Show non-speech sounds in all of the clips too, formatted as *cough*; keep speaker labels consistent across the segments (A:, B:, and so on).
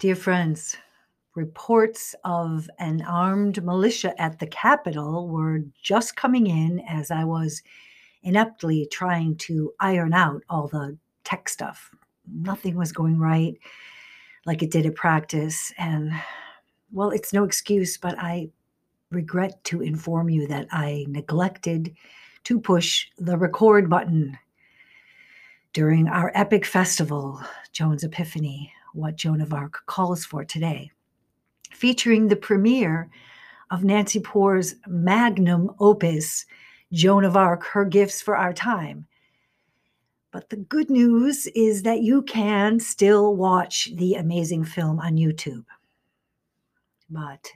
A: Dear friends, reports of an armed militia at the Capitol were just coming in as I was ineptly trying to iron out all the tech stuff. Nothing was going right like it did at practice. And well, it's no excuse, but I regret to inform you that I neglected to push the record button during our epic festival, Joan's Epiphany what Joan of Arc calls for today, featuring the premiere of Nancy Poor's magnum opus, Joan of Arc Her Gifts for Our Time. But the good news is that you can still watch the amazing film on YouTube. But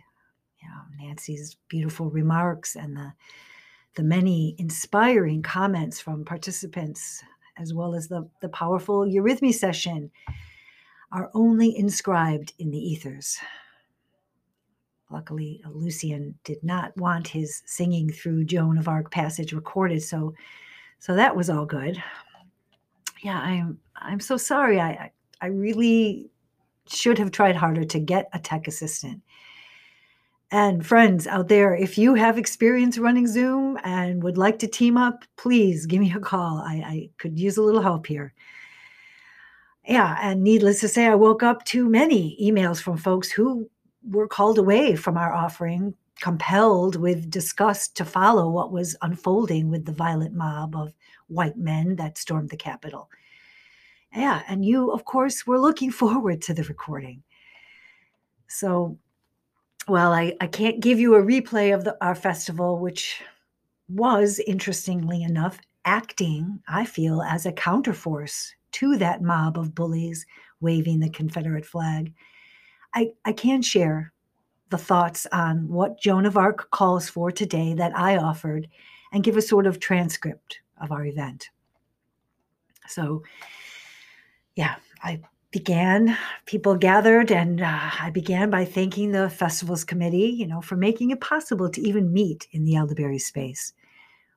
A: you know, Nancy's beautiful remarks and the the many inspiring comments from participants, as well as the, the powerful Eurythmy session are only inscribed in the ethers. Luckily, Lucian did not want his singing through Joan of Arc passage recorded, so so that was all good. Yeah, I'm I'm so sorry. I I really should have tried harder to get a tech assistant. And friends out there, if you have experience running Zoom and would like to team up, please give me a call. I, I could use a little help here yeah, and needless to say, I woke up to many emails from folks who were called away from our offering, compelled with disgust to follow what was unfolding with the violent mob of white men that stormed the Capitol. Yeah, and you, of course, were looking *laughs* forward to the recording. So, well, I, I can't give you a replay of the, our festival, which was, interestingly enough, acting, I feel, as a counterforce to that mob of bullies waving the Confederate flag. I, I can share the thoughts on what Joan of Arc calls for today that I offered and give a sort of transcript of our event. So, yeah, I began, people gathered, and uh, I began by thanking the festivals committee, you know, for making it possible to even meet in the elderberry space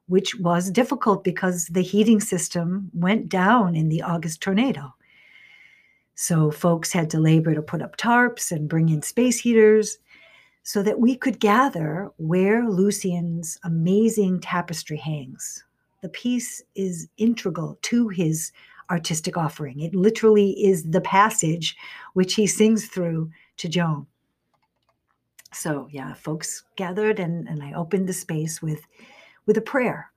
A: which was difficult because the heating system went down in the August tornado. So folks had to labor to put up tarps and bring in space heaters so that we could gather where Lucian's amazing tapestry hangs. The piece is integral to his artistic offering. It literally is the passage which he sings through to Joan. So, yeah, folks gathered and, and I opened the space with with a prayer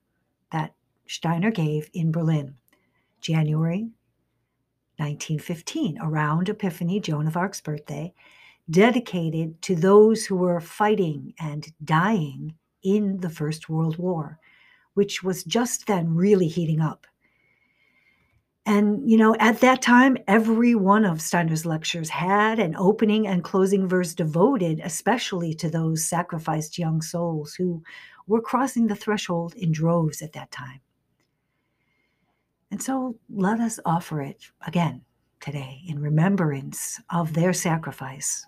A: that Steiner gave in Berlin, January 1915, around Epiphany, Joan of Arc's birthday, dedicated to those who were fighting and dying in the First World War, which was just then really heating up. And, you know, at that time, every one of Steiner's lectures had an opening and closing verse devoted especially to those sacrificed young souls who were crossing the threshold in droves at that time. And so let us offer it again today in remembrance of their sacrifice,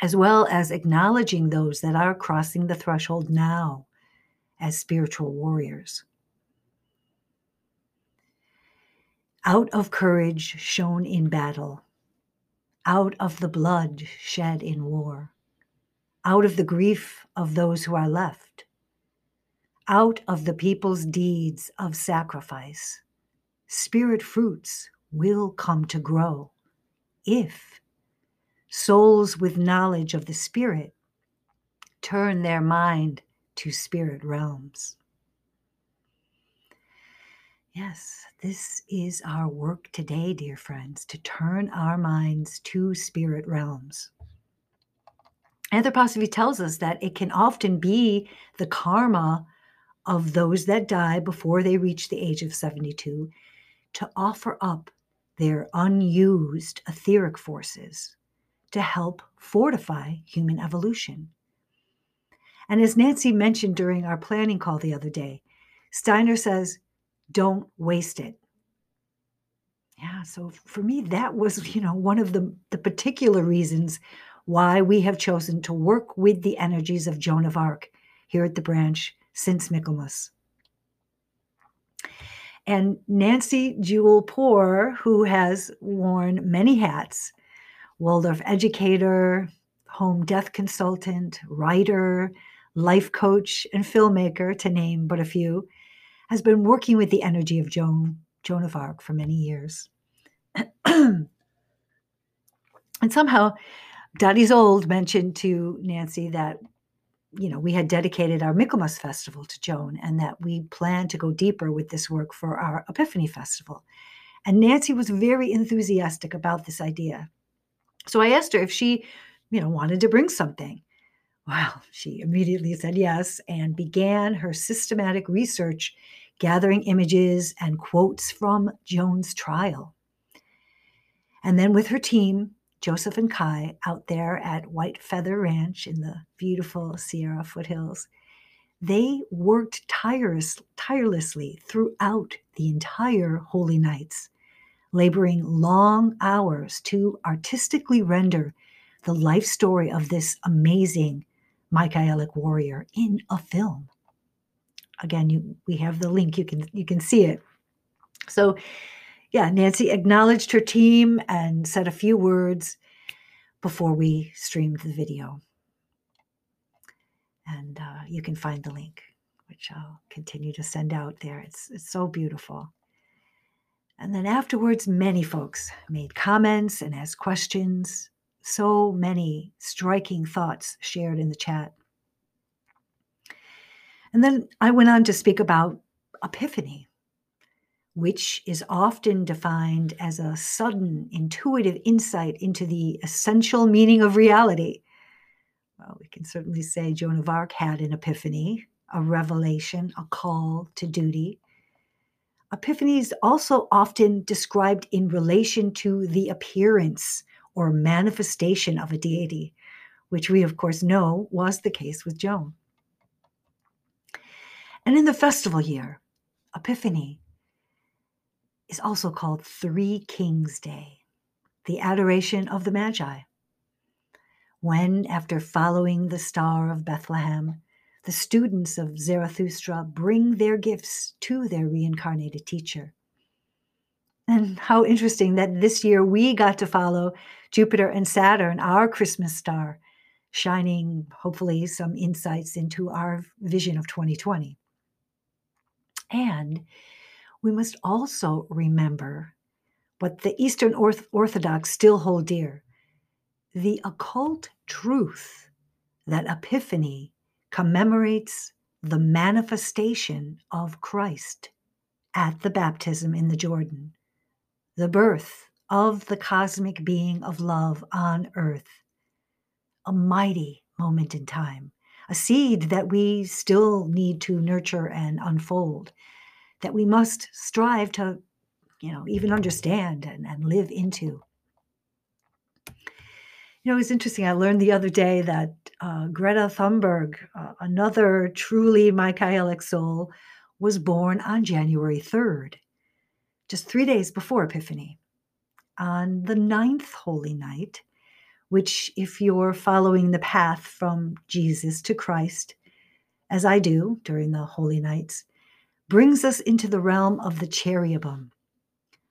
A: as well as acknowledging those that are crossing the threshold now as spiritual warriors. Out of courage shown in battle, out of the blood shed in war, out of the grief of those who are left, out of the people's deeds of sacrifice, spirit fruits will come to grow if souls with knowledge of the Spirit turn their mind to spirit realms. Yes, this is our work today, dear friends, to turn our minds to spirit realms. Anthroposophy tells us that it can often be the karma of those that die before they reach the age of 72 to offer up their unused etheric forces to help fortify human evolution. And as Nancy mentioned during our planning call the other day, Steiner says, don't waste it. Yeah, so for me, that was, you know, one of the, the particular reasons why we have chosen to work with the energies of Joan of Arc here at the branch since Michaelmas. And Nancy Jewel Poor, who has worn many hats, Waldorf educator, home death consultant, writer, life coach, and filmmaker, to name but a few, has been working with the energy of Joan, Joan of Arc for many years. *clears throat* and somehow, Daddy's Old mentioned to Nancy that, you know, we had dedicated our Michaelmas festival to Joan and that we planned to go deeper with this work for our Epiphany festival. And Nancy was very enthusiastic about this idea. So I asked her if she, you know, wanted to bring something. Well, *laughs* she immediately said yes and began her systematic research, gathering images and quotes from Joan's trial. And then with her team, Joseph and Kai, out there at White Feather Ranch in the beautiful Sierra foothills, they worked tireless, tirelessly throughout the entire Holy Nights, laboring long hours to artistically render the life story of this amazing Michaelic warrior in a film. Again, you, we have the link. You can you can see it. So, yeah, Nancy acknowledged her team and said a few words before we streamed the video. And uh, you can find the link, which I'll continue to send out there. It's it's so beautiful. And then afterwards, many folks made comments and asked questions. So many striking thoughts shared in the chat. And then I went on to speak about epiphany, which is often defined as a sudden, intuitive insight into the essential meaning of reality. Well, we can certainly say Joan of Arc had an epiphany, a revelation, a call to duty. Epiphany is also often described in relation to the appearance or manifestation of a deity, which we, of course, know was the case with Joan. And in the festival year, Epiphany is also called Three Kings Day, the adoration of the Magi. When, after following the star of Bethlehem, the students of Zarathustra bring their gifts to their reincarnated teacher. And how interesting that this year we got to follow Jupiter and Saturn, our Christmas star, shining hopefully some insights into our vision of 2020. And we must also remember what the Eastern Orthodox still hold dear the occult truth that Epiphany commemorates the manifestation of Christ at the baptism in the Jordan, the birth of the cosmic being of love on earth. A mighty moment in time, a seed that we still need to nurture and unfold, that we must strive to, you know, even understand and, and live into. You know, it's interesting. I learned the other day that uh, Greta Thunberg, uh, another truly Michaelic soul, was born on January 3rd, just three days before Epiphany. On the ninth holy night, which, if you're following the path from Jesus to Christ, as I do during the holy nights, brings us into the realm of the cherubim,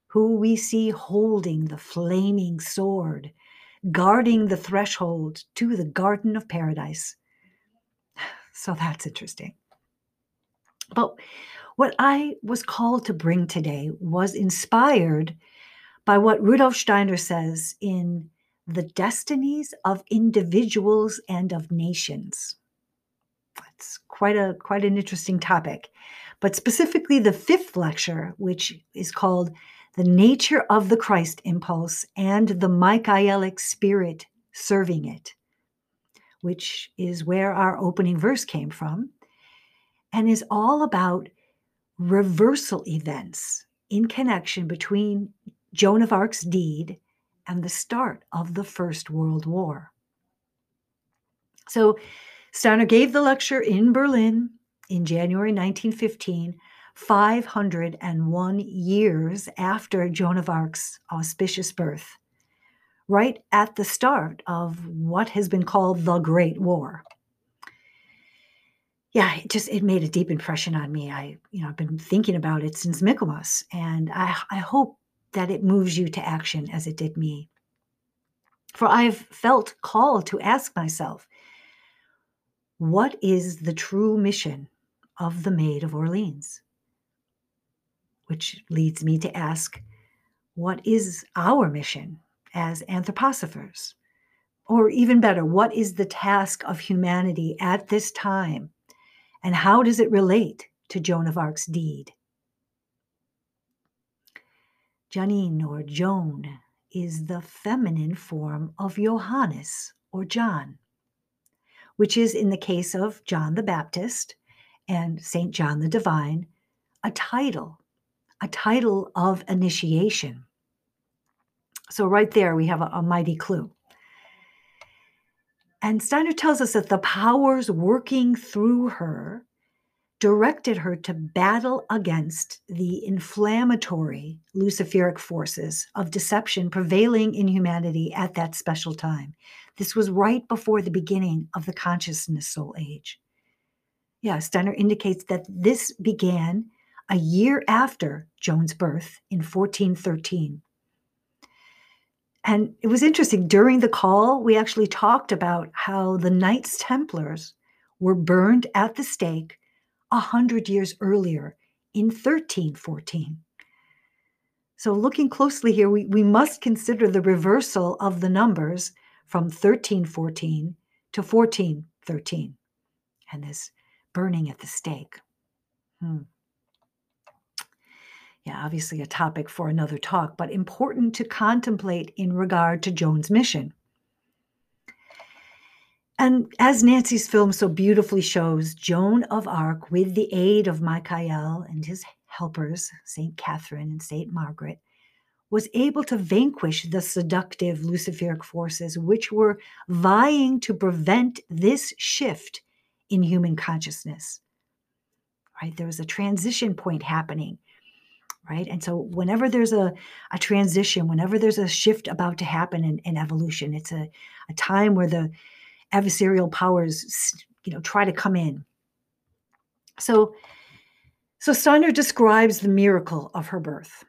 A: who we see holding the flaming sword guarding the threshold to the Garden of Paradise. *sighs* So that's interesting. But what I was called to bring today was inspired by what Rudolf Steiner says in The Destinies of Individuals and of Nations. That's quite a quite an interesting topic. But specifically the fifth lecture, which is called the nature of the Christ impulse and the Michaelic spirit serving it, which is where our opening verse came from, and is all about reversal events in connection between Joan of Arc's deed and the start of the First World War. So, Steiner gave the lecture in Berlin in January 1915 501 years after Joan of Arc's auspicious birth, right at the start of what has been called the Great War. Yeah, it just it made a deep impression on me. I, you know, I've been thinking about it since Michaelmas, and I, I hope that it moves you to action as it did me. For I've felt called to ask myself, what is the true mission of the Maid of Orleans? Which leads me to ask, what is our mission as anthroposophers? Or even better, what is the task of humanity at this time? And how does it relate to Joan of Arc's deed? Janine or Joan is the feminine form of Johannes or John, which is in the case of John the Baptist and St. John the Divine, a title, a title of initiation. So, right there, we have a, a mighty clue. And Steiner tells us that the powers working through her directed her to battle against the inflammatory Luciferic forces of deception prevailing in humanity at that special time. This was right before the beginning of the consciousness soul age. Yeah, Steiner indicates that this began a year after Joan's birth in 1413. And it was interesting. During the call, we actually talked about how the Knights Templars were burned at the stake a hundred years earlier in 1314. So, looking closely here, we, we must consider the reversal of the numbers from 1314 to 1413 and this burning at the stake. Hmm yeah, obviously a topic for another talk, but important to contemplate in regard to Joan's mission. And as Nancy's film so beautifully shows, Joan of Arc, with the aid of Michael and his helpers, St. Catherine and St. Margaret, was able to vanquish the seductive Luciferic forces which were vying to prevent this shift in human consciousness. Right? There was a transition point happening right? And so whenever there's a, a transition, whenever there's a shift about to happen in, in evolution, it's a, a time where the adversarial powers, you know, try to come in. So, so Steiner describes the miracle of her birth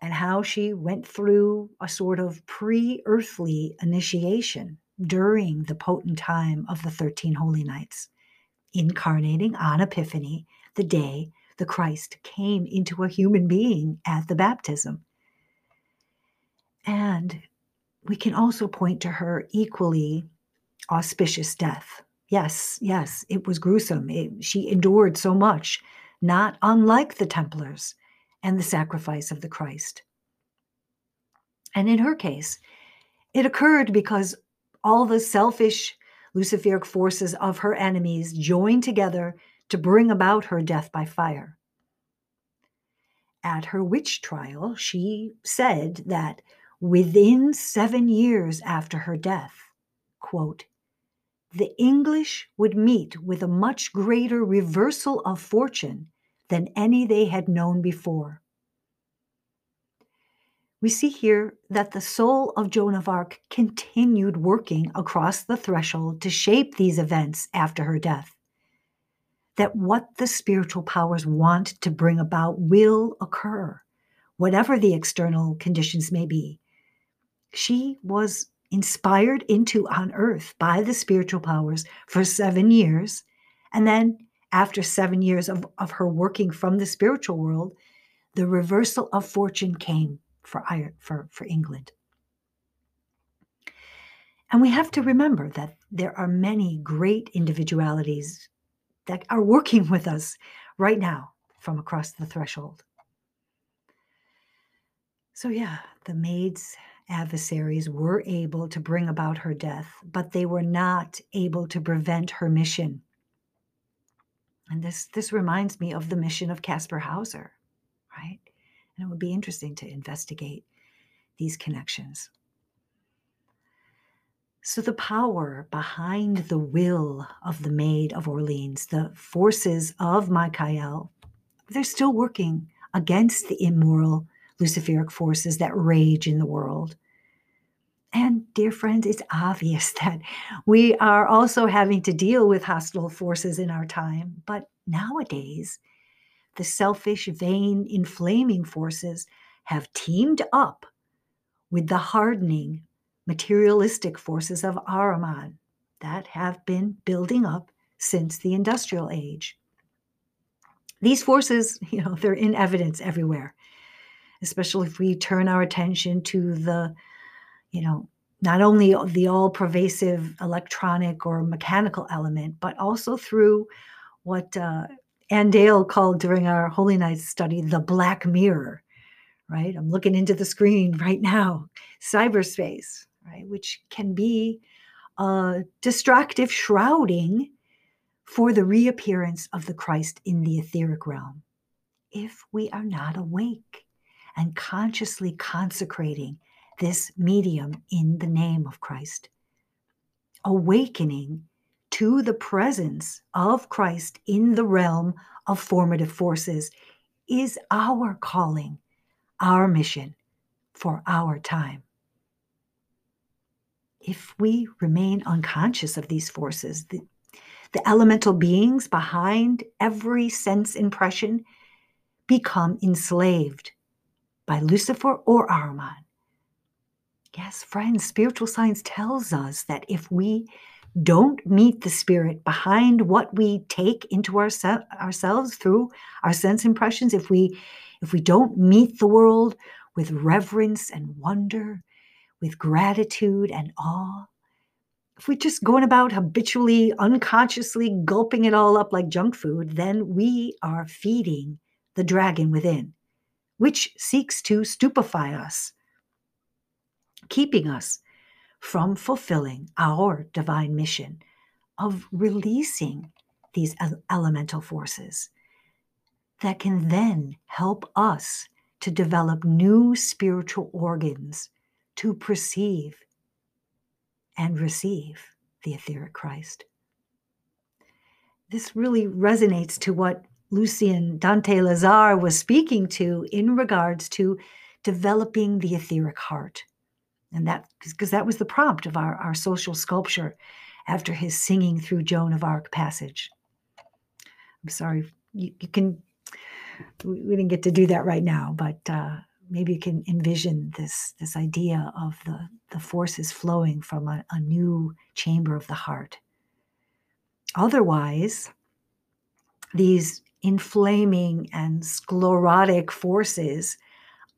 A: and how she went through a sort of pre-earthly initiation during the potent time of the 13 holy nights, incarnating on Epiphany, the day the Christ came into a human being at the baptism. And we can also point to her equally auspicious death. Yes, yes, it was gruesome. It, she endured so much, not unlike the Templars and the sacrifice of the Christ. And in her case, it occurred because all the selfish Luciferic forces of her enemies joined together to bring about her death by fire. At her witch trial, she said that within seven years after her death, quote, the English would meet with a much greater reversal of fortune than any they had known before. We see here that the soul of Joan of Arc continued working across the threshold to shape these events after her death that what the spiritual powers want to bring about will occur, whatever the external conditions may be. She was inspired into on earth by the spiritual powers for seven years. And then, after seven years of, of her working from the spiritual world, the reversal of fortune came for, for, for England. And we have to remember that there are many great individualities that are working *laughs* with us right now from across the threshold. So, yeah, the maid's adversaries were able to bring about her death, but they were not able to prevent her mission. And this, this reminds me of the mission of Caspar Hauser? And it would be interesting to investigate these connections. So, the power behind the will of the Maid of Orleans, the forces of Michael, they're still working against the immoral Luciferic forces that rage in the world. And, dear friends, it's obvious *laughs* that we are also having to deal with hostile forces in our time. But nowadays, the selfish, vain, inflaming forces have teamed up with the hardening, materialistic forces of Ahriman that have been building up since the industrial age. These forces, *laughs* you know, they're in evidence everywhere, especially if we turn our attention to the, you know, not only the all pervasive electronic or mechanical element, but also through what uh, Ann Dale called during our Holy Night study the black mirror, right? I'm looking into the screen right now, cyberspace, right? Which can be a distractive shrouding for the reappearance of the Christ in the etheric realm. If we are not awake and consciously consecrating this medium in the name of Christ, awakening to the presence of Christ in the realm of formative forces is our calling, our mission for our time. If we remain unconscious of these forces, the, the elemental beings behind every sense impression become enslaved by Lucifer or Ahriman. Yes, friends, spiritual science tells us that if we don't meet the spirit behind what we take into our ourselves through our sense impressions, if we if we don't meet the world with reverence and wonder, with gratitude and awe, if we're just going about habitually, unconsciously gulping it all up like junk food, then we are feeding the dragon within, which seeks to stupefy us, keeping us from fulfilling our divine mission of releasing these elemental forces that can then help us to develop new spiritual organs to perceive and receive the etheric Christ. This really resonates to what Lucian Dante Lazar was speaking to in regards to developing the etheric heart. And that, because that was the prompt of our, our social sculpture after his singing through Joan of Arc passage. I'm sorry, you, you can, we, didn't get to do that right now, but uh, maybe you can envision this this idea of the the forces flowing from a, a new chamber of the heart otherwise these inflaming and sclerotic forces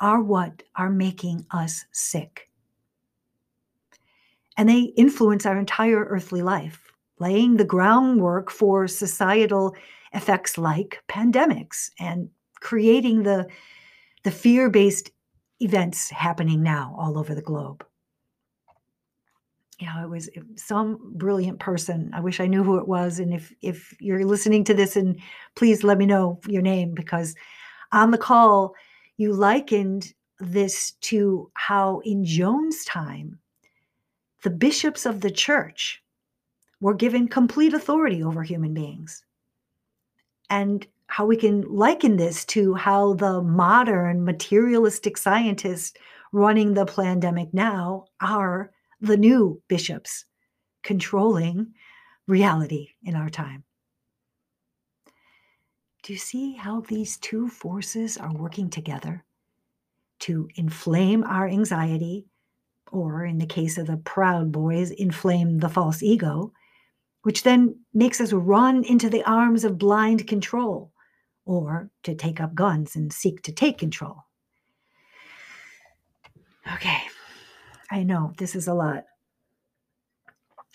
A: are what are making us sick and they influence our entire earthly life laying the groundwork for societal effects like pandemics and creating the the fear based events happening now all over the globe. You know, it was eh, some brilliant person. I wish I knew who it was. And if if you're listening to this, and please let me know your name because on the call you likened this to how in Joan's time the bishops of the church were given complete authority over human beings. And how we can liken this to how the modern materialistic scientists running the pandemic now are the new bishops controlling reality in our time. Do you see how these two forces are working together to inflame our anxiety, or in the case of the proud boys, inflame the false ego, which then makes us run into the arms of blind control? or to take up guns and seek to take control. Okay, I know this is a lot.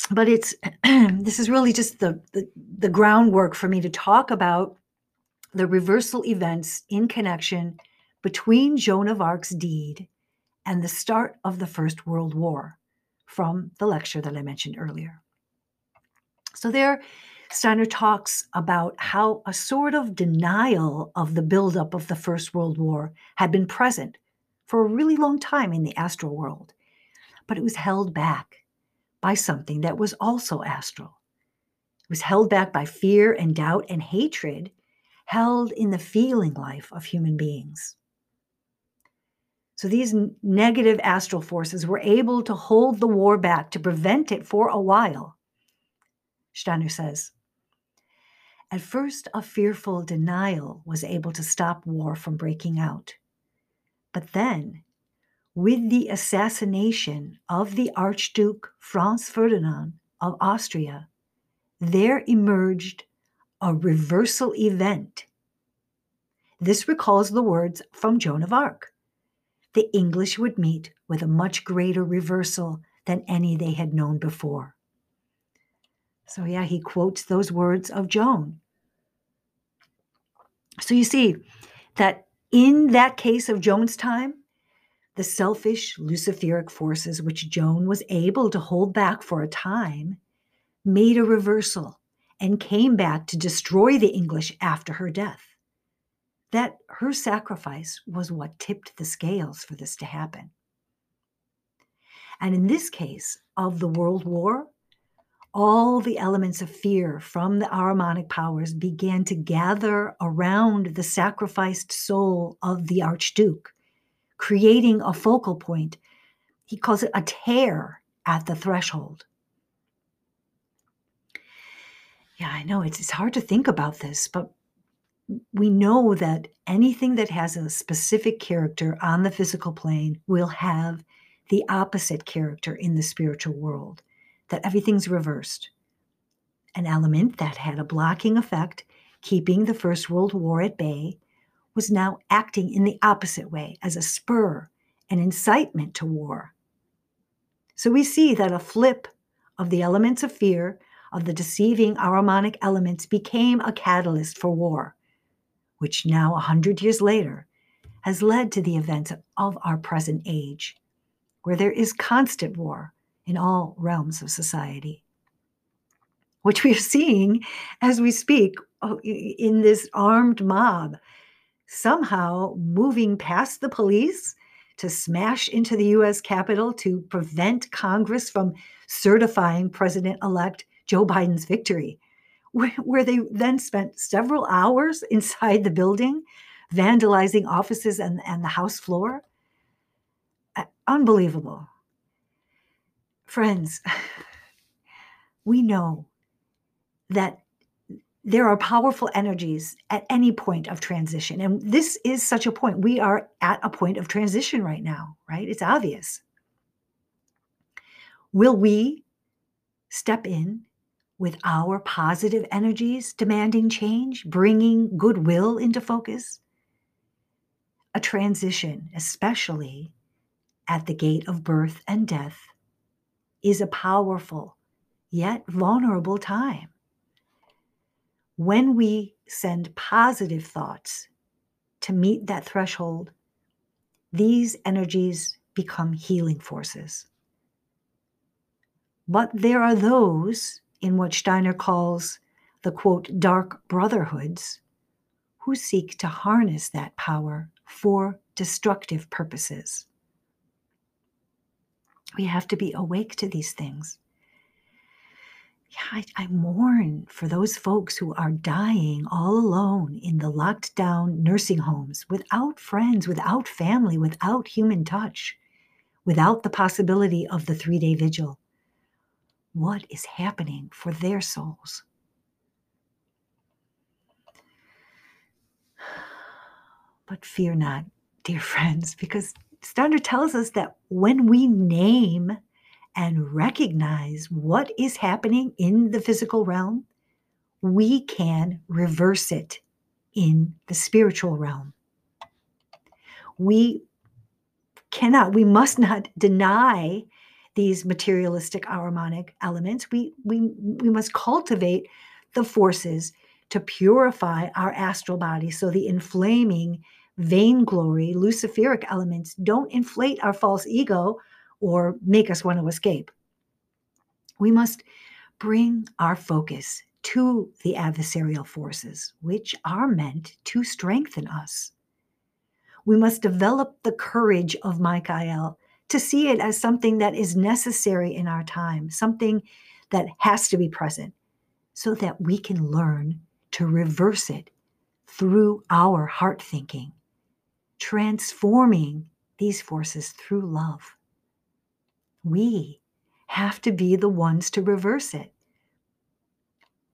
A: But it's *clears throat* this is really just the, the, the groundwork for me to talk about the reversal events in connection between Joan of Arc's deed and the start of the First World War from the lecture that I mentioned earlier. So there Steiner talks about how a sort of denial of the buildup of the First World War had been present for a really long time in the astral world, but it was held back by something that was also astral. It was held back by fear and doubt and hatred held in the feeling life of human beings. So these negative astral forces were able to hold the war back to prevent it for a while. Steiner says, at first, a fearful denial was able to stop war from breaking out. But then, with the assassination of the Archduke Franz Ferdinand of Austria, there emerged a reversal event. This recalls the words from Joan of Arc. The English would meet with a much greater reversal than any they had known before. So, yeah, he quotes those words of Joan. So, you see that in that case of Joan's time, the selfish Luciferic forces which Joan was able to hold back for a time made a reversal and came back to destroy the English after her death. That her sacrifice was what tipped the scales for this to happen. And in this case of the World War, all the elements of fear from the Ahrimanic powers began to gather around the sacrificed soul of the Archduke, creating a focal point. He calls it a tear at the threshold. Yeah, I know it's, it's hard to think about this, but we know that anything that has a specific character on the physical plane will have the opposite character in the spiritual world, that everything's reversed. An element that had a blocking effect, keeping the First World War at bay, was now acting in the opposite way as a spur, an incitement to war. So we see that a flip of the elements of fear, of the deceiving Ahrimanic elements, became a catalyst for war, which now, a hundred years later, has led to the events of our present age where there is constant war in all realms of society, which we are seeing as we speak oh, in this armed mob, somehow moving past the police to smash into the US Capitol to prevent Congress from certifying President elect Joe Biden's victory, where they then spent several hours inside the building vandalizing offices and, and the House floor Unbelievable. Friends, *laughs* we know that there are powerful energies at any point of transition. And this is such a point. We are at a point of transition right now, right? It's obvious. Will we step in with our positive energies demanding change, bringing goodwill into focus? A transition, especially at the gate of birth and death is a powerful yet vulnerable time. When we send positive thoughts to meet that threshold, these energies become healing forces. But there are those in what Steiner calls the quote, dark brotherhoods, who seek to harness that power for destructive purposes. We have to be awake to these things. Yeah, I, I, mourn for those folks who are dying all alone in the locked down nursing homes without friends, without family, without human touch, without the possibility of the three day vigil. What is happening for their souls? *sighs* But fear not, dear *laughs* friends, because Steiner tells us that when we name and recognize what is happening in the physical realm, we can reverse it in the spiritual realm. We cannot, we must not *laughs* deny these materialistic ahrimanic elements. We, we, we must cultivate the forces to purify our astral body so the inflaming vainglory, Luciferic elements don't inflate our false ego or make us want to escape. We must bring our focus to the adversarial forces, which are meant to strengthen us. We must develop the courage of Michael to see it as something that is necessary in our time, something that has to be present, so that we can learn to reverse it through our heart thinking transforming these forces through love. We have to be the ones to reverse it.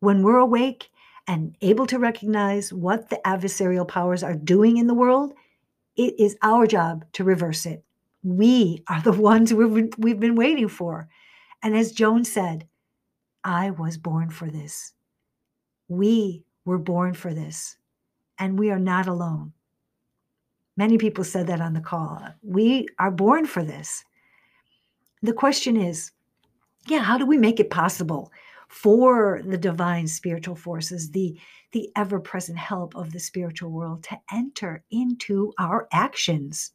A: When we're awake and able to recognize what the adversarial powers are doing in the world, it is our job to reverse it We are the ones we've, been waiting for. And as Joan said, I was born for this. We were born for this, and we are not alone. Many people said that on the call. We are born for this. The question is yeah, how do we make it possible for the divine spiritual forces, the, the ever present help of the spiritual world to enter into our actions?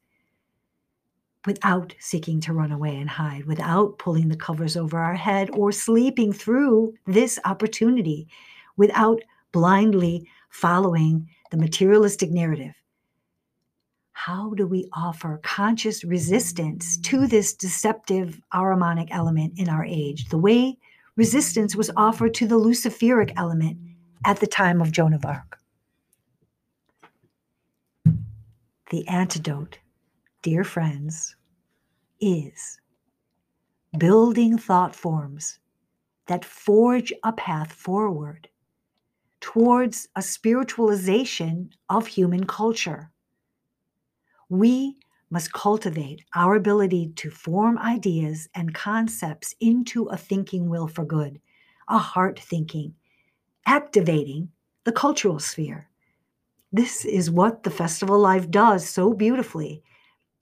A: Without seeking to run away and hide, without pulling the covers over our head or sleeping through this opportunity, without blindly following the materialistic narrative. How do we offer conscious resistance to this deceptive ahrimanic element in our age, the way resistance was offered to the Luciferic element at the time of Joan of Arc? The antidote dear friends, is building thought forms that forge a path forward towards a spiritualization of human culture. We must cultivate our ability to form ideas and concepts into a thinking will for good, a heart thinking, activating the cultural sphere. This is what the Festival Life does so beautifully.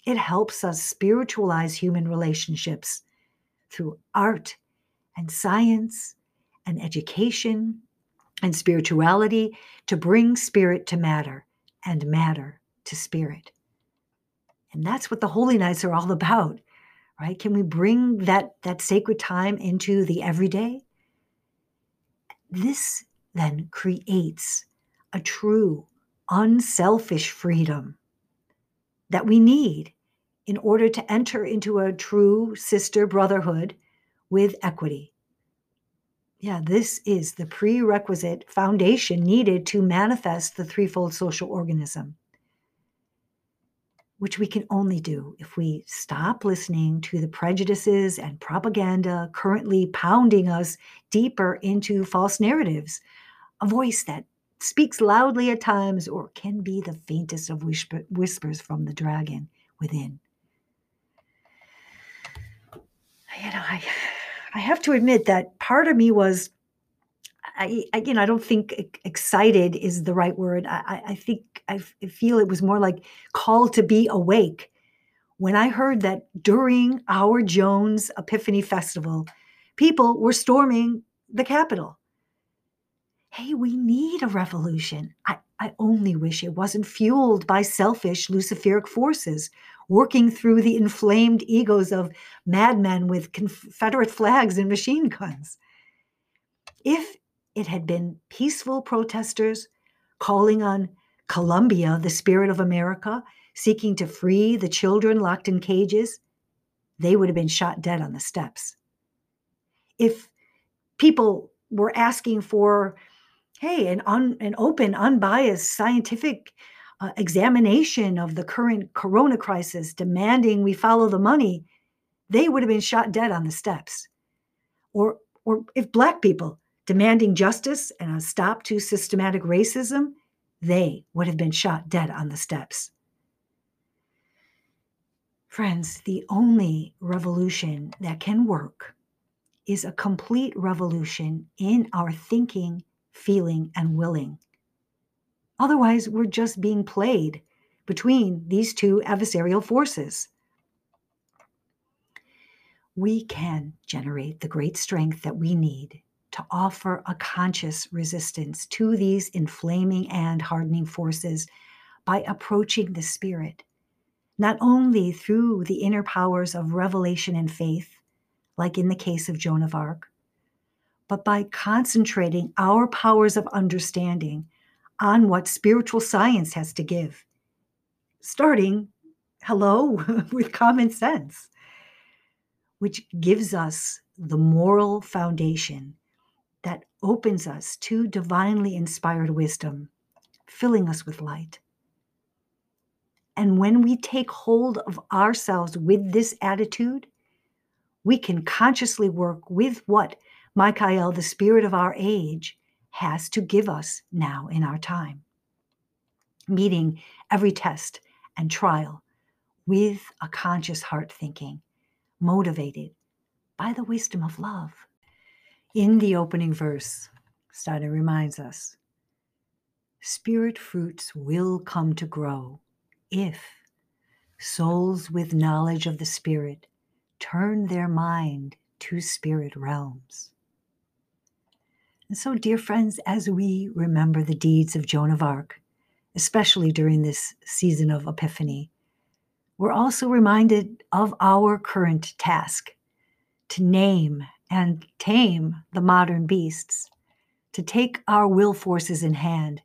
A: It helps us spiritualize human relationships through art and science and education and spirituality to bring spirit to matter and matter to spirit. And that's what the holy nights are all about, right? Can we bring that, that sacred time into the everyday? This then creates a true unselfish freedom that we need in order to enter into a true sister brotherhood with equity. Yeah, this is the prerequisite foundation needed to manifest the threefold social organism, which we can only do if we stop listening to the prejudices and propaganda currently pounding us deeper into false narratives, a voice that speaks loudly at times or can be the faintest of whisper, whispers from the dragon within. You know, I, I have to admit that part of me was, I, I you know, I don't think excited is the right word. I, I think I feel it was more like called to be awake when I heard that during our Joan's Epiphany Festival, people were storming the Capitol hey, we need a revolution. I, I only wish it wasn't fueled by selfish Luciferic forces working through the inflamed egos of madmen with Confederate flags and machine guns. If it had been peaceful protesters calling on Columbia, the spirit of America, seeking to free the children locked in cages, they would have been shot dead on the steps. If people were asking for hey, an, un, an open, unbiased scientific uh, examination of the current corona crisis, demanding we follow the money, they would have been shot dead on the steps. Or, or if Black people demanding justice and a stop to systematic racism, they would have been shot dead on the steps. Friends, the only revolution that can work is a complete revolution in our thinking feeling, and willing. Otherwise, we're just being played between these two adversarial forces. We can generate the great strength that we need to offer a conscious resistance to these inflaming and hardening forces by approaching the Spirit, not only through the inner powers of revelation and faith, like in the case of Joan of Arc, but by concentrating our powers of understanding on what spiritual science has to give. Starting, hello, *laughs* with common sense, which gives us the moral foundation that opens us to divinely inspired wisdom, filling us with light. And when we take hold of ourselves with this attitude, we can consciously work with what Michael, the spirit of our age, has to give us now in our time. Meeting every test and trial with a conscious heart thinking, motivated by the wisdom of love. In the opening verse, Steiner reminds us spirit fruits will come to grow if souls with knowledge of the Spirit turn their mind to spirit realms. And so, dear friends, as we remember the deeds of Joan of Arc, especially during this season of Epiphany, we're also reminded of our current task to name and tame the modern beasts, to take our will forces in hand,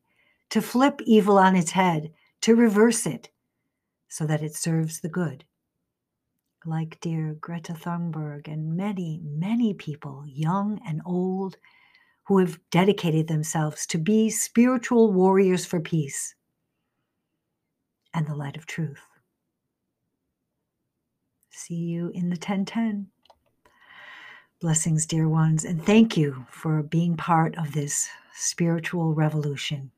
A: to flip evil on its head, to reverse it, so that it serves the good. Like dear Greta Thunberg and many, many people, young and old, who have dedicated themselves to be spiritual warriors for peace and the light of truth. See you in the 1010. Blessings, dear ones, and thank you for being part of this spiritual revolution.